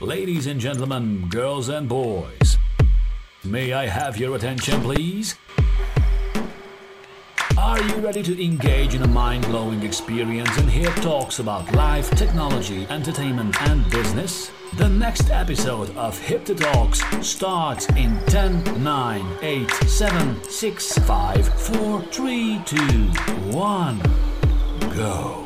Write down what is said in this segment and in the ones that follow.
Ladies and gentlemen, girls and boys, may I have your attention, please? Are you ready to engage in a mind blowing experience and hear talks about life, technology, entertainment, and business? The next episode of Hipther Talks starts in 10, 9, 8, 7, 6, 5, 4, 3, 2, 1, go.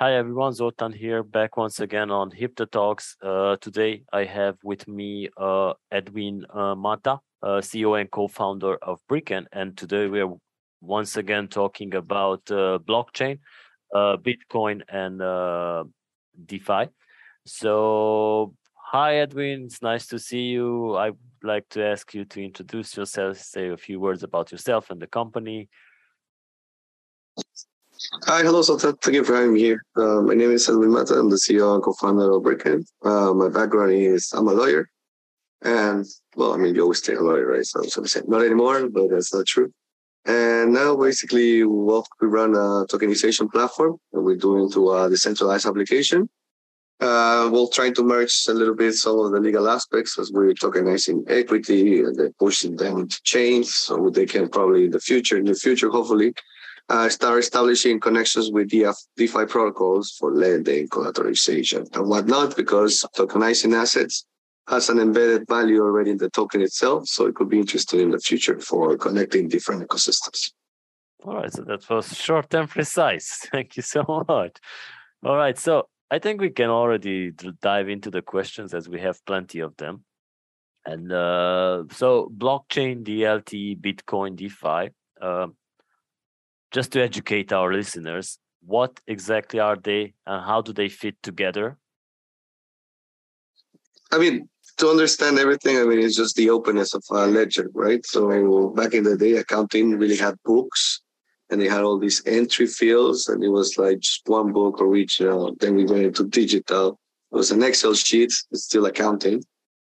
Hi everyone, Zoltan here, back once again on Hipther Talks. Uh, today I have with me uh, Edwin uh, Mata, uh, CEO and co-founder of Brickken, and today we are once again talking about uh, blockchain, uh, Bitcoin, and DeFi. So, hi Edwin, it's nice to see you. I'd like to ask you to introduce yourself, say a few words about yourself and the company. Hi, hello, so thank you for having me here. Uh, my name is Edwin Mata. I'm the CEO and co-founder of Brickken. Uh, my background is I'm a lawyer, and well, I mean, you always say a lawyer, right? So, so say not anymore, but that's not true. And now, basically, well, we run a tokenization platform, we're doing to a decentralized application. Uh, we'll try to merge a little bit some of the legal aspects as we're tokenizing equity and then pushing them to chains, so they can probably in the future, in the future, hopefully, uh, start establishing connections with DF, DeFi protocols for lending, collateralization, and whatnot, because tokenizing assets has an embedded value already in the token itself. So it could be interesting in the future for connecting different ecosystems. All right. So that was short and precise. Thank you so much. All right. So I think we can already dive into the questions as we have plenty of them. And uh, so blockchain, DLT, Bitcoin, DeFi. Uh, just to educate our listeners, what exactly are they and how do they fit together? I mean, to understand everything, I mean, it's just the openness of a ledger, right? So back in the day, accounting really had books and they had all these entry fields and it was like just one book original. Uh, then we went into digital. It was an Excel sheet, it's still accounting.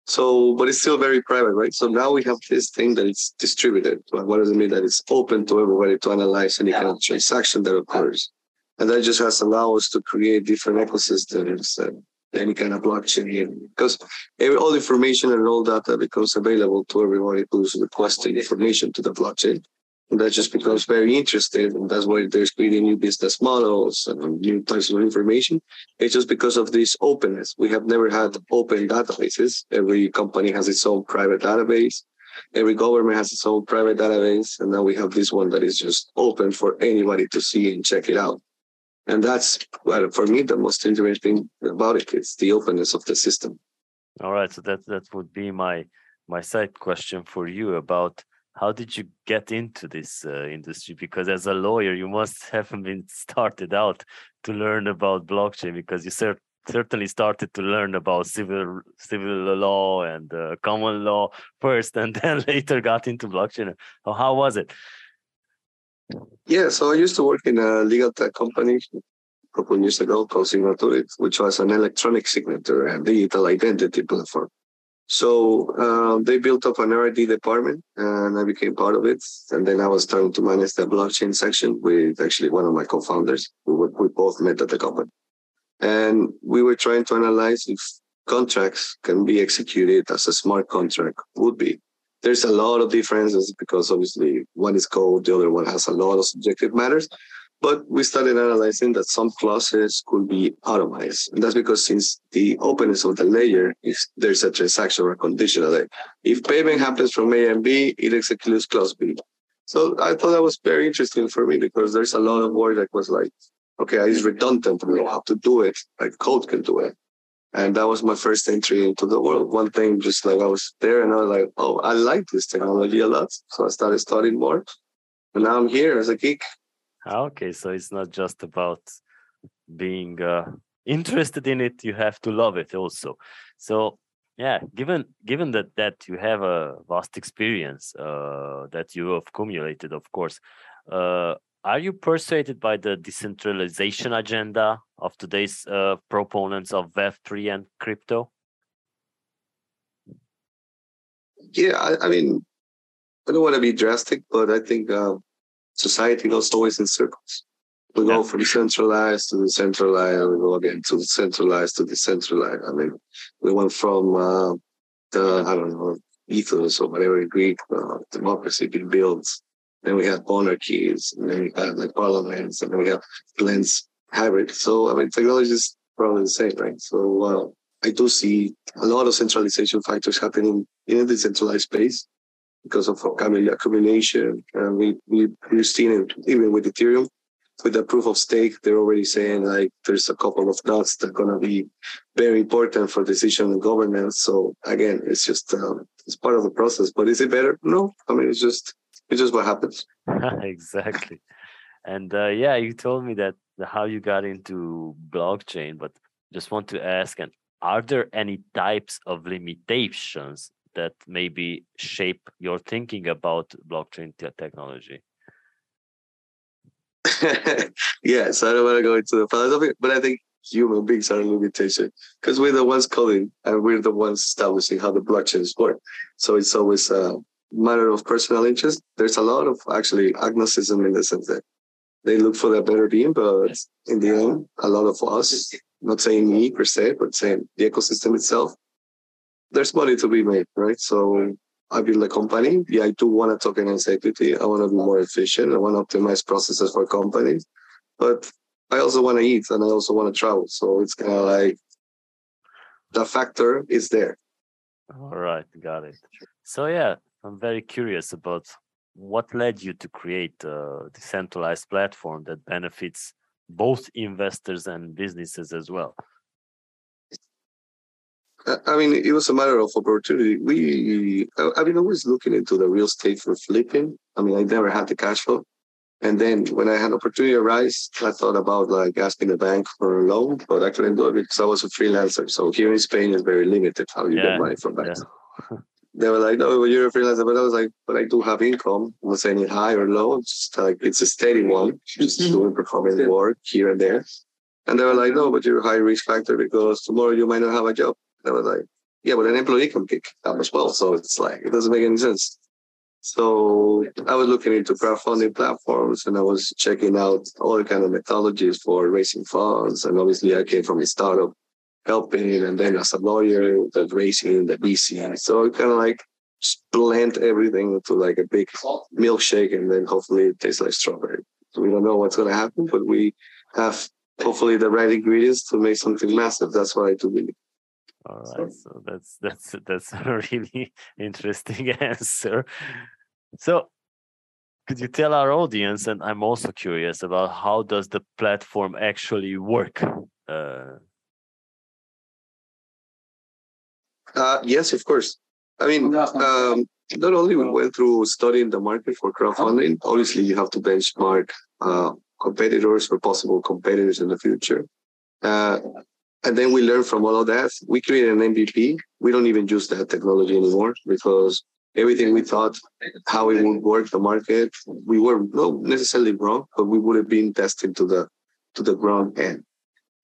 So, but it's still very private, right? So now we have this thing that it's distributed. What does it mean? That it's open to everybody to analyze any kind of transaction that occurs. And that just has allowed us to create different ecosystems and any kind of blockchain here. because every, all information and all data becomes available to everybody who's requesting information to the blockchain. That just becomes very interesting. And that's why there's creating new business models and new types of information. It's just because of this openness. We have never had open databases. Every company has its own private database. Every government has its own private database. And now we have this one that is just open for anybody to see and check it out. And that's well, for me the most interesting thing about it. It's the openness of the system. All right. So that that would be my my side question for you about how did you get into this uh, industry? Because as a lawyer you must have been started out to learn about blockchain because you cert- certainly started to learn about civil civil law and uh, common law first and then later got into blockchain. How, how was it? Yeah so i used to work in a legal tech company a couple of years ago called Signaturit, which was an electronic signature and digital identity platform so um, they built up an R&D department, and I became part of it. And then I was starting to manage the blockchain section with actually one of my co-founders. We, were, we both met at the company, and we were trying to analyze if contracts can be executed as a smart contract would be. There's a lot of differences because obviously one is code, the other one has a lot of subjective matters. But we started analyzing that some clauses could be automized. And that's because since the openness of the layer, if there's a transaction or a conditional, like if payment happens from A and B, it executes clause B. So I thought that was very interesting for me because there's a lot of work that was like, okay, it's redundant. We don't have to do it. Like code can do it. And that was my first entry into the world. One thing, just like I was there and I was like, oh, I like this technology a lot. So I started studying more. And now I'm here as a geek okay, so it's not just about being uh, interested in it; you have to love it also. So, yeah, given given that that you have a vast experience uh, that you have accumulated, of course, uh, are you persuaded by the decentralization agenda of today's uh, proponents of Web three and crypto? Yeah, I, I, mean, I don't want to be drastic, but I think uh, society goes always in circles. We go from centralized to decentralized. And we go again to centralized to decentralized. I mean, we went from uh, the I don't know ethos or whatever Greek uh, democracy being built. Then we have monarchies, and then we have like parliaments, and then we have blends hybrid. So I mean, technology is probably the same, right? So uh, I do see a lot of centralization factors happening in a decentralized space because of accumulation. And we, we, we've seen it even with Ethereum. With the proof of stake, they're already saying like there's a couple of dots that are going to be very important for decision and governance. So again, it's just um, it's part of the process. But is it better? No. I mean, it's just it's just what happens. exactly. And uh, yeah, you told me that how you got into blockchain, but just want to ask, and are there any types of limitations that maybe shape your thinking about blockchain te- technology? yes, I don't want to go into the philosophy, but I think human beings are a limitation because we're the ones coding and we're the ones establishing how the blockchains work. So it's always a matter of personal interest. There's a lot of actually agnosticism in the sense that they look for the better being, but in the end, a lot of us, not saying me per se, but saying the ecosystem itself, there's money to be made, right? So I build a company. Yeah, I do want to tokenize equity. I want to be more efficient. I want to optimize processes for companies, but I also want to eat and I also want to travel. So it's kind of like the factor is there. All right, got it. So yeah, I'm very curious about what led you to create a decentralized platform that benefits both investors and businesses as well? I mean, it was a matter of opportunity. We, I've been always looking into the real estate for flipping. I mean, I never had the cash flow. And then when I had opportunity arise, I thought about like asking the bank for a loan, but I couldn't do it because I was a freelancer. So here in Spain, it's very limited how you yeah, get money from banks. Yeah. they were like, no, you're a freelancer. But I was like, but I do have income. I'm not saying high or low. Just like, it's a steady one, just mm-hmm. doing performing work here and there. And they were like, no, but you're a high risk factor because tomorrow you might not have a job. And I was like, yeah, but an employee can kick out as well. So it's like, it doesn't make any sense. So I was looking into crowdfunding platforms and I was checking out all the kind of methodologies for raising funds. And obviously I came from a startup helping and then as a lawyer, the raising, the VC. So it kind of like blend everything into like a big milkshake and then hopefully it tastes like strawberry. We don't know what's going to happen, but we have hopefully the right ingredients to make something massive. That's what I do believe. All right, so that's that's that's a really interesting answer. So, could you tell our audience, and I'm also curious about how does the platform actually work? Uh, uh, yes, of course. I mean, um, not only we went through studying the market for crowdfunding. Obviously, you have to benchmark uh, competitors or possible competitors in the future. And then we learn from all of that. We created an MVP. We don't even use that technology anymore because everything we thought how it would work the market, we were not necessarily wrong, but we would have been tested to the to the ground end.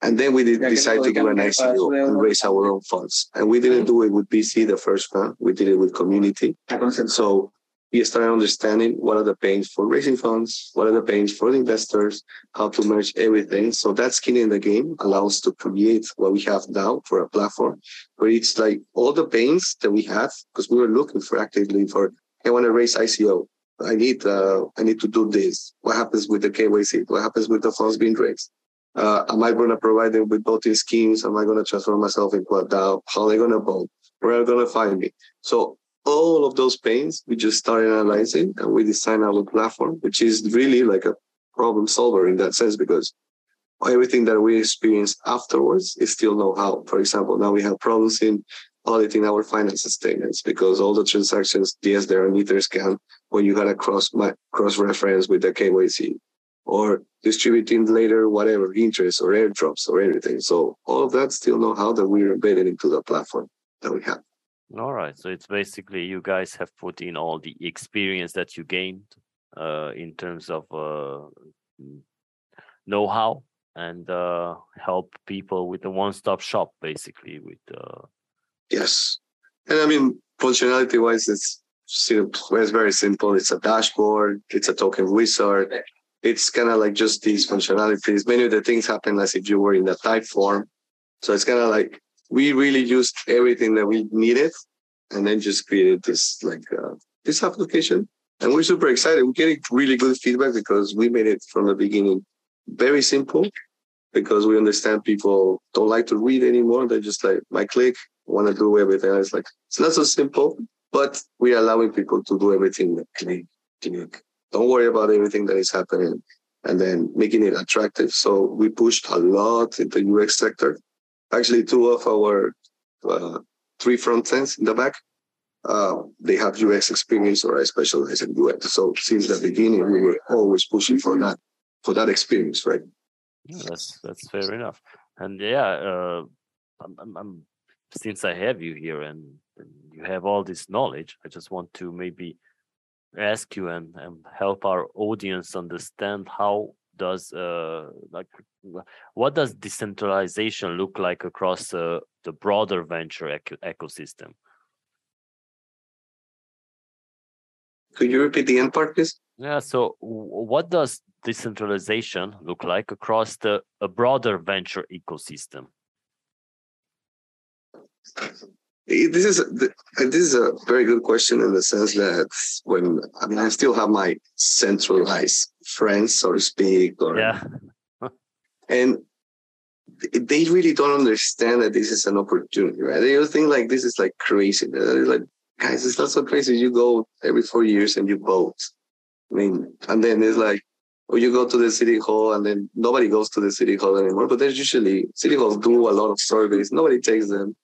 And then we did decide to do an ICO and raise our own funds. And we didn't do it with VC the first round. We did it with community. So we started understanding what are the pains for raising funds, what are the pains for the investors, how to merge everything. So that skin in the game allows to create what we have now for a platform where it's like all the pains that we have, because we were looking for actively for, I want to raise ICO. I need, uh, I need to do this. What happens with the KYC? What happens with the funds being raised? Uh, am I going to provide them with voting schemes? Am I going to transform myself into a DAO? How are they going to vote? Where are they going to find me? So all of those pains, we just started analyzing and we designed our platform, which is really like a problem solver in that sense because everything that we experience afterwards is still know-how. For example, now we have problems in auditing our finance statements because all the transactions, yes, there are meters scan when you had a cross cross reference with the KYC or distributing later whatever interest or airdrops or everything. So all of that still know-how that we're embedded into the platform that we have. All right. So it's basically you guys have put in all the experience that you gained uh, in terms of uh, know how and uh, help people with a one stop shop, basically. With uh... Yes. And I mean, functionality wise, it's, it's very simple. It's a dashboard, it's a token wizard, it's kind of like just these functionalities. Many of the things happen as if you were in the Typeform. So it's kind of like we really used everything that we needed and then just created this like uh, this application. And we're super excited. We're getting really good feedback because we made it from the beginning very simple because we understand people don't like to read anymore. They're just like, my click, want to do everything. it's like, it's not so simple, but we're allowing people to do everything click, click. Don't worry about everything that is happening and then making it attractive. So we pushed a lot in the UX sector. Actually, two of our uh, three front ends in the back, uh, they have UX experience or I specialize in UX. So since the beginning, we were always pushing for that, for that experience, right? Yeah, that's that's fair enough. And yeah, uh, I'm, I'm, I'm, since I have you here and, and you have all this knowledge, I just want to maybe ask you and, and help our audience understand how does uh, like what does decentralization look like across uh, the broader venture ec ecosystem? Could you repeat the end part please? Yeah so what does decentralization look like across the a broader venture ecosystem this is this is a very good question in the sense that when I mean I still have my centralized friends, so to speak, or yeah, and they really don't understand that this is an opportunity, right? They think like this is like crazy. They're like, guys, it's not so crazy. You go every four years and you vote. I mean, and then it's like, or you go to the city hall and then nobody goes to the city hall anymore. But there's usually city halls do a lot of surveys. Nobody takes them.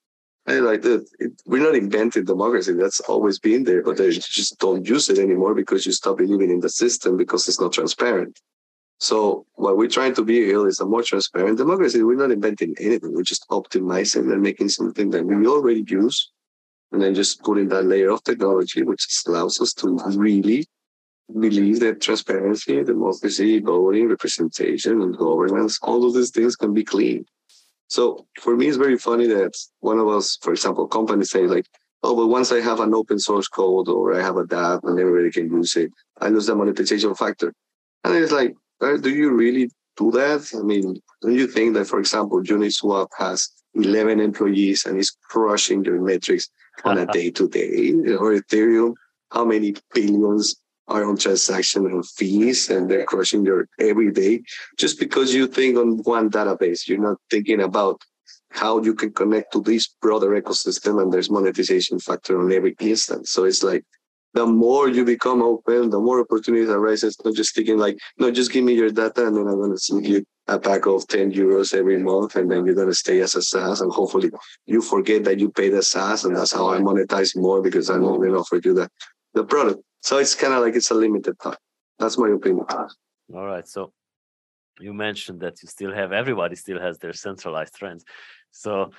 And like that, we're not inventing democracy. That's always been there, but they just don't use it anymore because you stop believing in the system because it's not transparent. So what we're trying to be here is a more transparent democracy. We're not inventing anything. We're just optimizing and making something that we already use, and then just putting that layer of technology, which allows us to really believe that transparency, democracy, voting, representation, and governance, all of these things can be clean. So for me, it's very funny that one of us, for example, companies say like, oh, but once I have an open source code or I have a DApp and everybody can use it, I lose the monetization factor. And it's like, uh, do you really do that? I mean, don't you think that, for example, Uniswap has 11 employees and is crushing their metrics on a day to day? Or Ethereum, how many billions are on transactional fees and they're crushing their every day. Just because you think on one database you're not thinking about how you can connect to this broader ecosystem and there's monetization factor on every instance. So it's like the more you become open the more opportunities arises not just thinking like no just give me your data and then i'm going to send you a pack of 10 euros every month and then you're going to stay as a SaaS. And hopefully you forget that you pay the SaaS and that's how I monetize more because I don't even offer you the, the product. So it's kind of like it's a limited time. That's my opinion. All right. So you mentioned that you still have everybody still has their centralized friends. So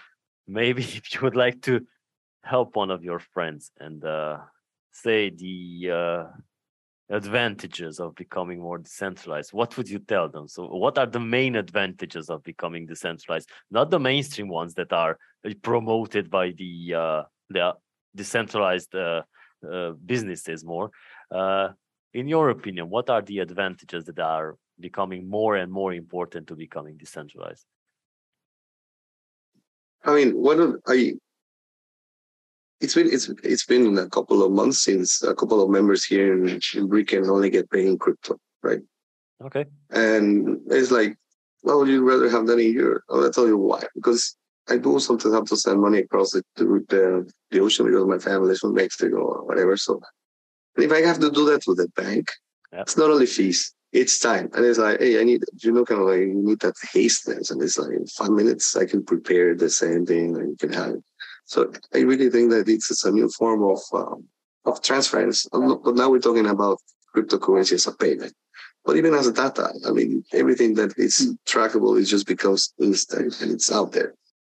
maybe if you would like to help one of your friends and uh, say the uh, advantages of becoming more decentralized, what would you tell them? So, what are the main advantages of becoming decentralized? Not the mainstream ones that are promoted by the uh, the decentralized uh, uh, businesses more. Uh, in your opinion, what are the advantages that are becoming more and more important to becoming decentralized? I mean, one of I it's been it's it's been a couple of months since a couple of members here in, in Brickken only get paid in crypto, right? Okay. And it's like, well, would you rather have that in euro? I'll tell you why. Because I do sometimes have to send money across the, the, the ocean because my family is from Mexico or whatever. So if I have to do that with the bank, yep. it's not only fees, it's time. And it's like, hey, I need, you know, kind of like, you need that hasteness. And it's like, in five minutes, I can prepare the same thing and you can have it. So I really think that it's a new form of um, of transference. But now we're talking about cryptocurrency as a payment. But even as a data, I mean, everything that is trackable, it just becomes instant and it's out there.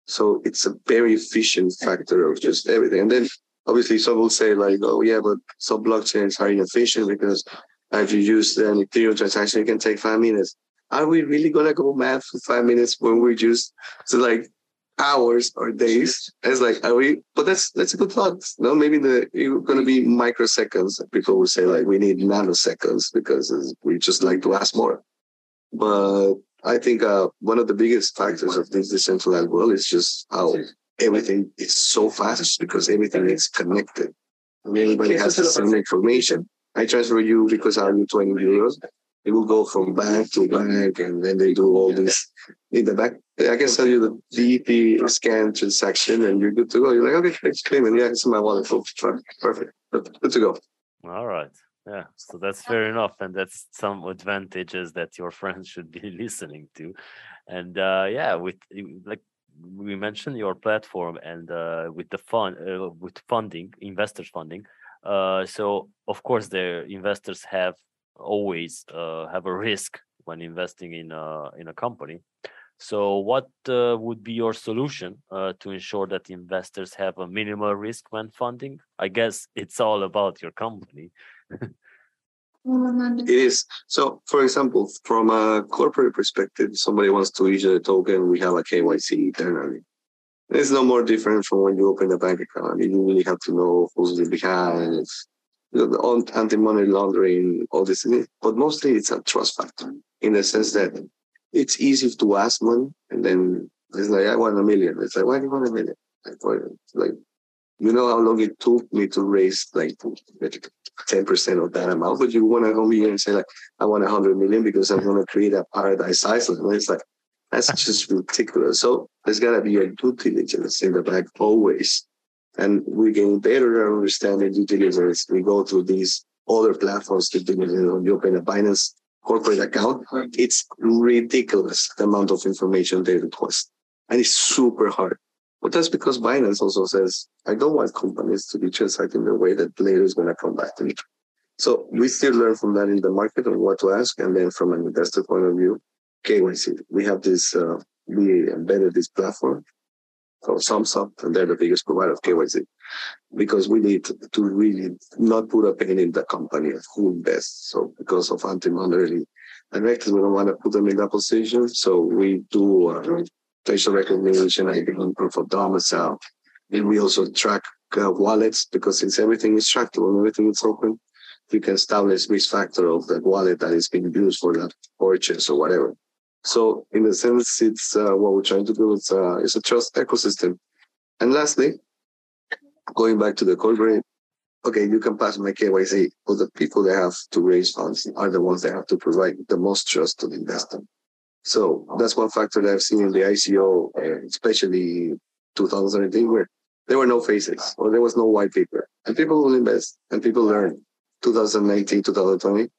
So it's a very efficient factor of just everything. And then obviously some will say like, oh yeah, but some blockchains are inefficient because if you use an Ethereum transaction, it can take five minutes. Are we really gonna go mad for five minutes when we just so like hours or days. It's like, are we? But that's that's a good thought. No, maybe the you're going to be microseconds. People will say like we need nanoseconds because we just like to ask more. But I think uh, one of the biggest factors of this decentralized world is just how everything is so fast because everything is connected. I mean, everybody has the same information. I transfer you because I owe you 20 euros. It will go from bank to bank and then they do all this in the back. I can sell you the DP scan transaction and you're good to go. You're like, okay, thanks, payment. Yeah, it's in my wallet. Perfect. Good to go. All right. Yeah, so that's fair enough, and that's some advantages that your friends should be listening to. And uh, yeah, with like we mentioned your platform and uh, with the fund uh, with funding, investors funding. Uh, so of course, the investors have always uh, have a risk when investing in a in a company. So, what uh, would be your solution uh, to ensure that investors have a minimal risk when funding? I guess it's all about your company. It is. So, for example, from a corporate perspective, somebody wants to issue a token, we have a KYC internally. It's no more different from when you open a bank account. You really have to know who's behind, on anti-money laundering, all this, but mostly it's a trust factor in the sense that it's easy to ask money and then it's like, I want a million. It's like, why do you want a million? Like, like you know how long it took me to raise like 10% of that amount, but you want to come here and say like, I want a hundred million because I'm going to create a paradise island. And it's like, that's just ridiculous. So there's got to be a due diligence in the back always. And we're getting better understanding due diligence. We go through these other platforms to do it. You open a Binance corporate account, it's ridiculous the amount of information they request. And it's super hard. But that's because Binance also says, I don't want companies to be transacting the way that later is going to come back to me. So we still learn from that in the market on what to ask. And then from an investor point of view, KYC. We have this, uh, we embedded this platform called Sumsub, and they're the biggest provider of KYC because we need to really not put a pain in the company of who invests. So because of anti-money directors, we don't want to put them in that position. So we do uh, facial recognition, ID, proof of domicile. And we also track uh, wallets because since everything is trackable and everything is open, you can establish risk factor of the wallet that is being used for that purchase or whatever. So in a sense, it's uh, what we're trying to do. It's, uh, it's a trust ecosystem. And lastly, going back to the corporate, okay, you can pass my KYC, but the people that have to raise funds are the ones that have to provide the most trust to the investor. So that's one factor that I've seen in the ICO, uh, especially 2018, where there were no faces or there was no white paper, and people will invest and people learn. 2019, 2020,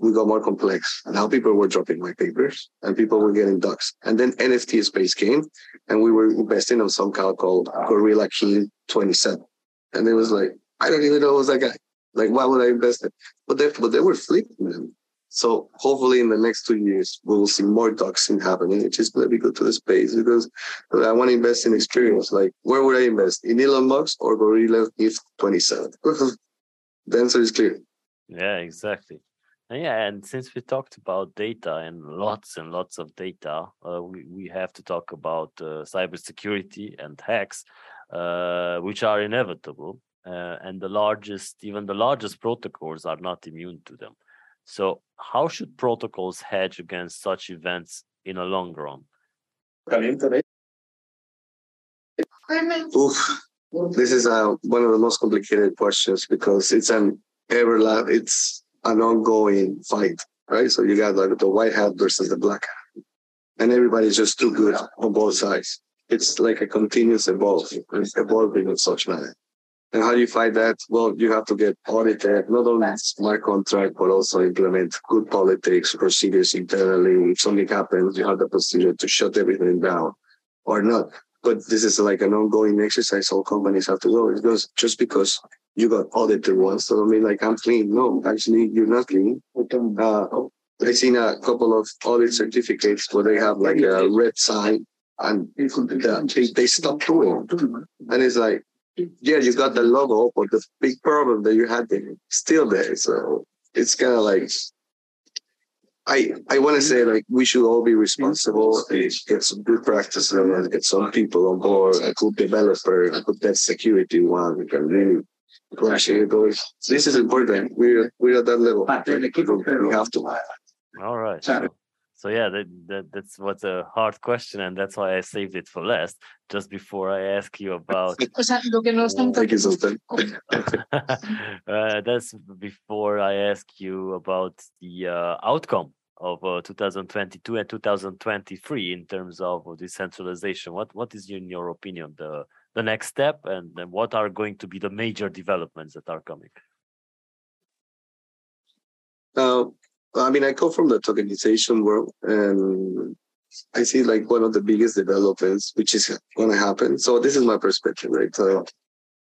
we got more complex. And how people were dropping white papers and people were getting ducks. And then NFT space came and we were investing on some cow called Gorilla King 27. And it was like, I don't even know who's that guy. Like, why would I invest it? But they, but they were flipping, man. So hopefully in the next two years, we will see more doxing happening, is going to be good to the space because I want to invest in experience. Like, where would I invest? In Elon Musk or Gorilla ETH 27? the answer is clear. Yeah, exactly. Yeah, and since we talked about data and lots and lots of data, uh, we, we have to talk about uh, cybersecurity and hacks, uh, which are inevitable. Uh, and the largest, even the largest protocols are not immune to them. So, how should protocols hedge against such events in a long run? Oof. This is uh, one of the most complicated questions because it's an ever it's an ongoing fight, right? So you got like the white hat versus the black hat, and everybody's just too good on both sides. It's like a continuous evolving, evolving of such manner. And how do you fight that? Well, you have to get audited, not only smart contract, but also implement good politics, procedures internally. If something happens, you have the procedure to shut everything down or not. But this is like an ongoing exercise all companies have to go. It goes just because you got audited once. So I mean, like I'm clean. No, actually, you're not clean. Uh, I've seen a couple of audit certificates where they have like a red sign and they, they stop doing it. And it's like, yeah, you got the logo, but the big problem that you had there still there. So it's kind of like, I I want to say like we should all be responsible, get some good practice and get some people on board, a good developer, a good dev security one we can really push it goes. This is important. We're we're at that level. We have to. All right. So, so yeah, that, that that's what's a hard question, and that's why I saved it for last, just before I ask you about. Thank you, Zoltan. uh, that's before I ask you about the uh, outcome of uh, 2022 and 2023 in terms of decentralization. What what is in your opinion the the next step, and then what are going to be the major developments that are coming? I mean, I come from the tokenization world, and I see like one of the biggest developments, which is going to happen. So this is my perspective, right? So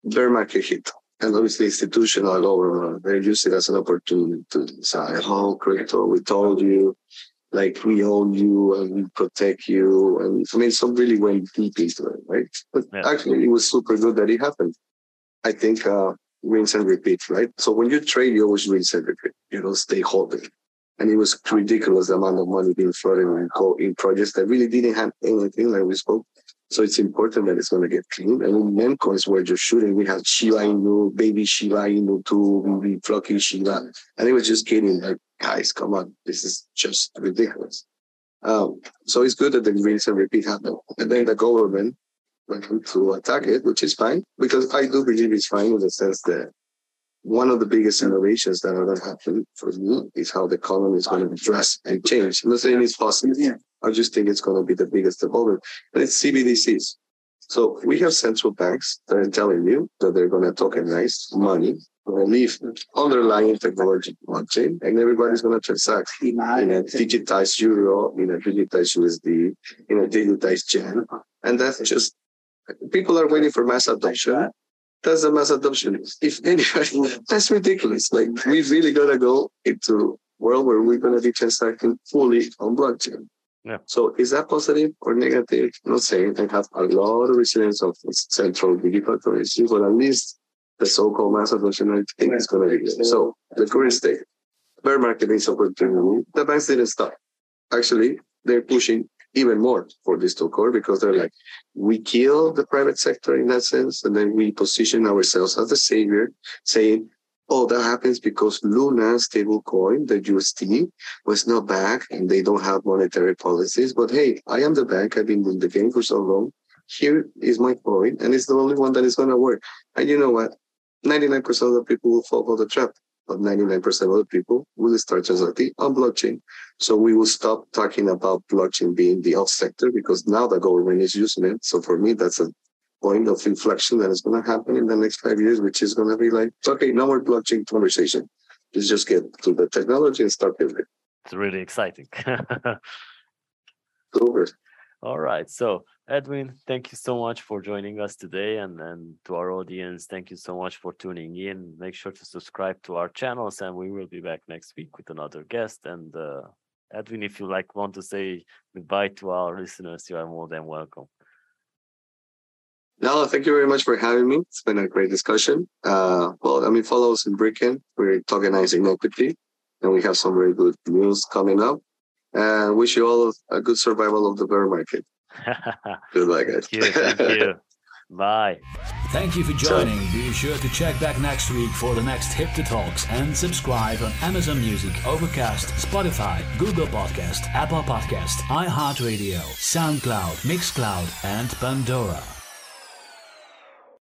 bear market hit and obviously institutional government, they use it as an opportunity to say, oh, crypto, we told you, like we own you and we protect you. And I mean, some really went deep into it, right? But yeah. actually, it was super good that it happened. I think uh, rinse and repeat, right? So when you trade, you always rinse and repeat. You don't stay holding. And it was ridiculous the amount of money being flooded in, in projects that really didn't have anything, like we spoke. So it's important that it's going to get clean. And in meme coins were just shooting, we had Shiba Inu, baby Shiba Inu, two, we Floki Shiba. And it was just kidding, like, guys, come on, this is just ridiculous. Um, so it's good that the rinse and repeat happened. And then the government went to attack it, which is fine, because I do believe it's fine in the sense that one of the biggest innovations that are going to happen for me is how the economy is going to address and change. I'm not saying it's possible. I just think it's going to be the biggest development. But it's CBDCs. So we have central banks that are telling you that they're going to tokenize money, going to leave underlying technology blockchain, and everybody's going to transact in a digitized euro, in a digitized USD, in a digitized yen. And that's just, people are waiting for mass adoption. That's a mass adoption. If anybody, that's ridiculous. Like we really got to go into a world where we're going to be transacting fully on blockchain. Yeah. So is that positive or negative? I'm not saying I have a lot of resilience of central digital currency, but at least the so-called mass adoption I think is going to be good. So the current state, bear market is opportunity. The banks didn't stop. Actually, they're pushing even more for this to occur because they're like, we kill the private sector in that sense, and then we position ourselves as the savior, saying Oh, that happens because Luna stablecoin, the USD, was not back and they don't have monetary policies. But hey, I am the bank. I've been in the game for so long. Here is my coin, and it's the only one that is going to work. And you know what? 99% of the people will fall for the trap, but 99% of the people will start transacting on blockchain. So we will stop talking about blockchain being the off sector because now the government is using it. So for me, that's a point of inflection that is going to happen in the next five years, which is going to be like, okay, no more blockchain conversation. Let's just get to the technology and start building. It's really exciting. Over. All right. So, Edwin, thank you so much for joining us today. And, and to our audience, thank you so much for tuning in. Make sure to subscribe to our channels, and we will be back next week with another guest. And uh, Edwin, if you like want to say goodbye to our listeners, you are more than welcome. No, thank you very much for having me. It's been a great discussion. Uh, well, I mean, follow us in Brickken. We're tokenizing equity, and we have some very good news coming up. And wish you all a good survival of the bear market. good luck, guys. Thank you. Thank you. Bye. Thank you for joining. Be sure to check back next week for the next Hipther Talks and subscribe on Amazon Music, Overcast, Spotify, Google Podcast, Apple Podcast, iHeartRadio, SoundCloud, Mixcloud, and Pandora.